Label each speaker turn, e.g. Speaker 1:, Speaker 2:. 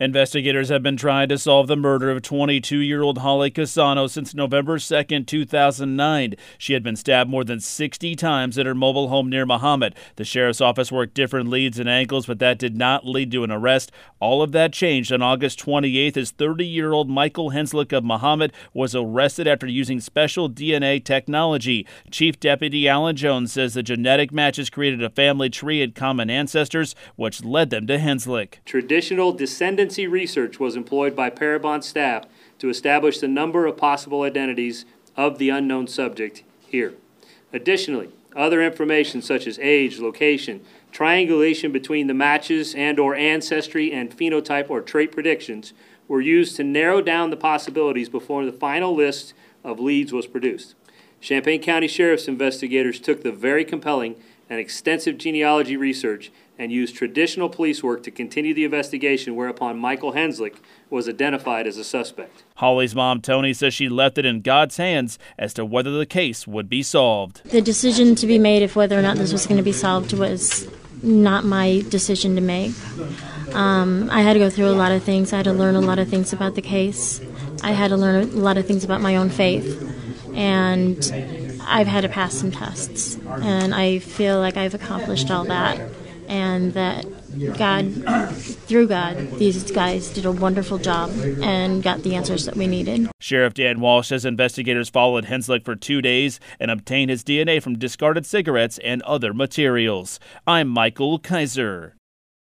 Speaker 1: Investigators have been trying to solve the murder of 22 year old Holly Cassano since November 2, 2009. She had been stabbed more than 60 times at her mobile home near Mahomet. The sheriff's office worked different leads and angles, but that did not lead to an arrest. All of that changed on August 28th as 30 year old Michael Henslick of Mahomet was arrested after using special DNA technology. Chief Deputy Alan Jones says the genetic matches created a family tree and common ancestors, which led them to Henslick.
Speaker 2: Traditional descendants research was employed by Parabon staff to establish the number of possible identities of the unknown subject here. Additionally, other information such as age, location, triangulation between the matches and or ancestry and phenotype or trait predictions were used to narrow down the possibilities before the final list of leads was produced. Champaign County Sheriff's investigators took the very compelling and extensive genealogy research and used traditional police work to continue the investigation, whereupon Michael Henslick was identified as a suspect.
Speaker 1: Holly's mom, Tony, says she left it in God's hands as to whether the case would be solved.
Speaker 3: The decision to be made if whether or not this was going to be solved was not my decision to make. Um, I had to go through a lot of things. I had to learn a lot of things about the case. I had to learn a lot of things about my own faith. And I've had to pass some tests. And I feel like I've accomplished all that and that God, through God, these guys did a wonderful job and got the answers that we needed.
Speaker 1: Sheriff Dan Walsh says investigators followed Henslick for two days and obtained his DNA from discarded cigarettes and other materials. I'm Michael Kaiser.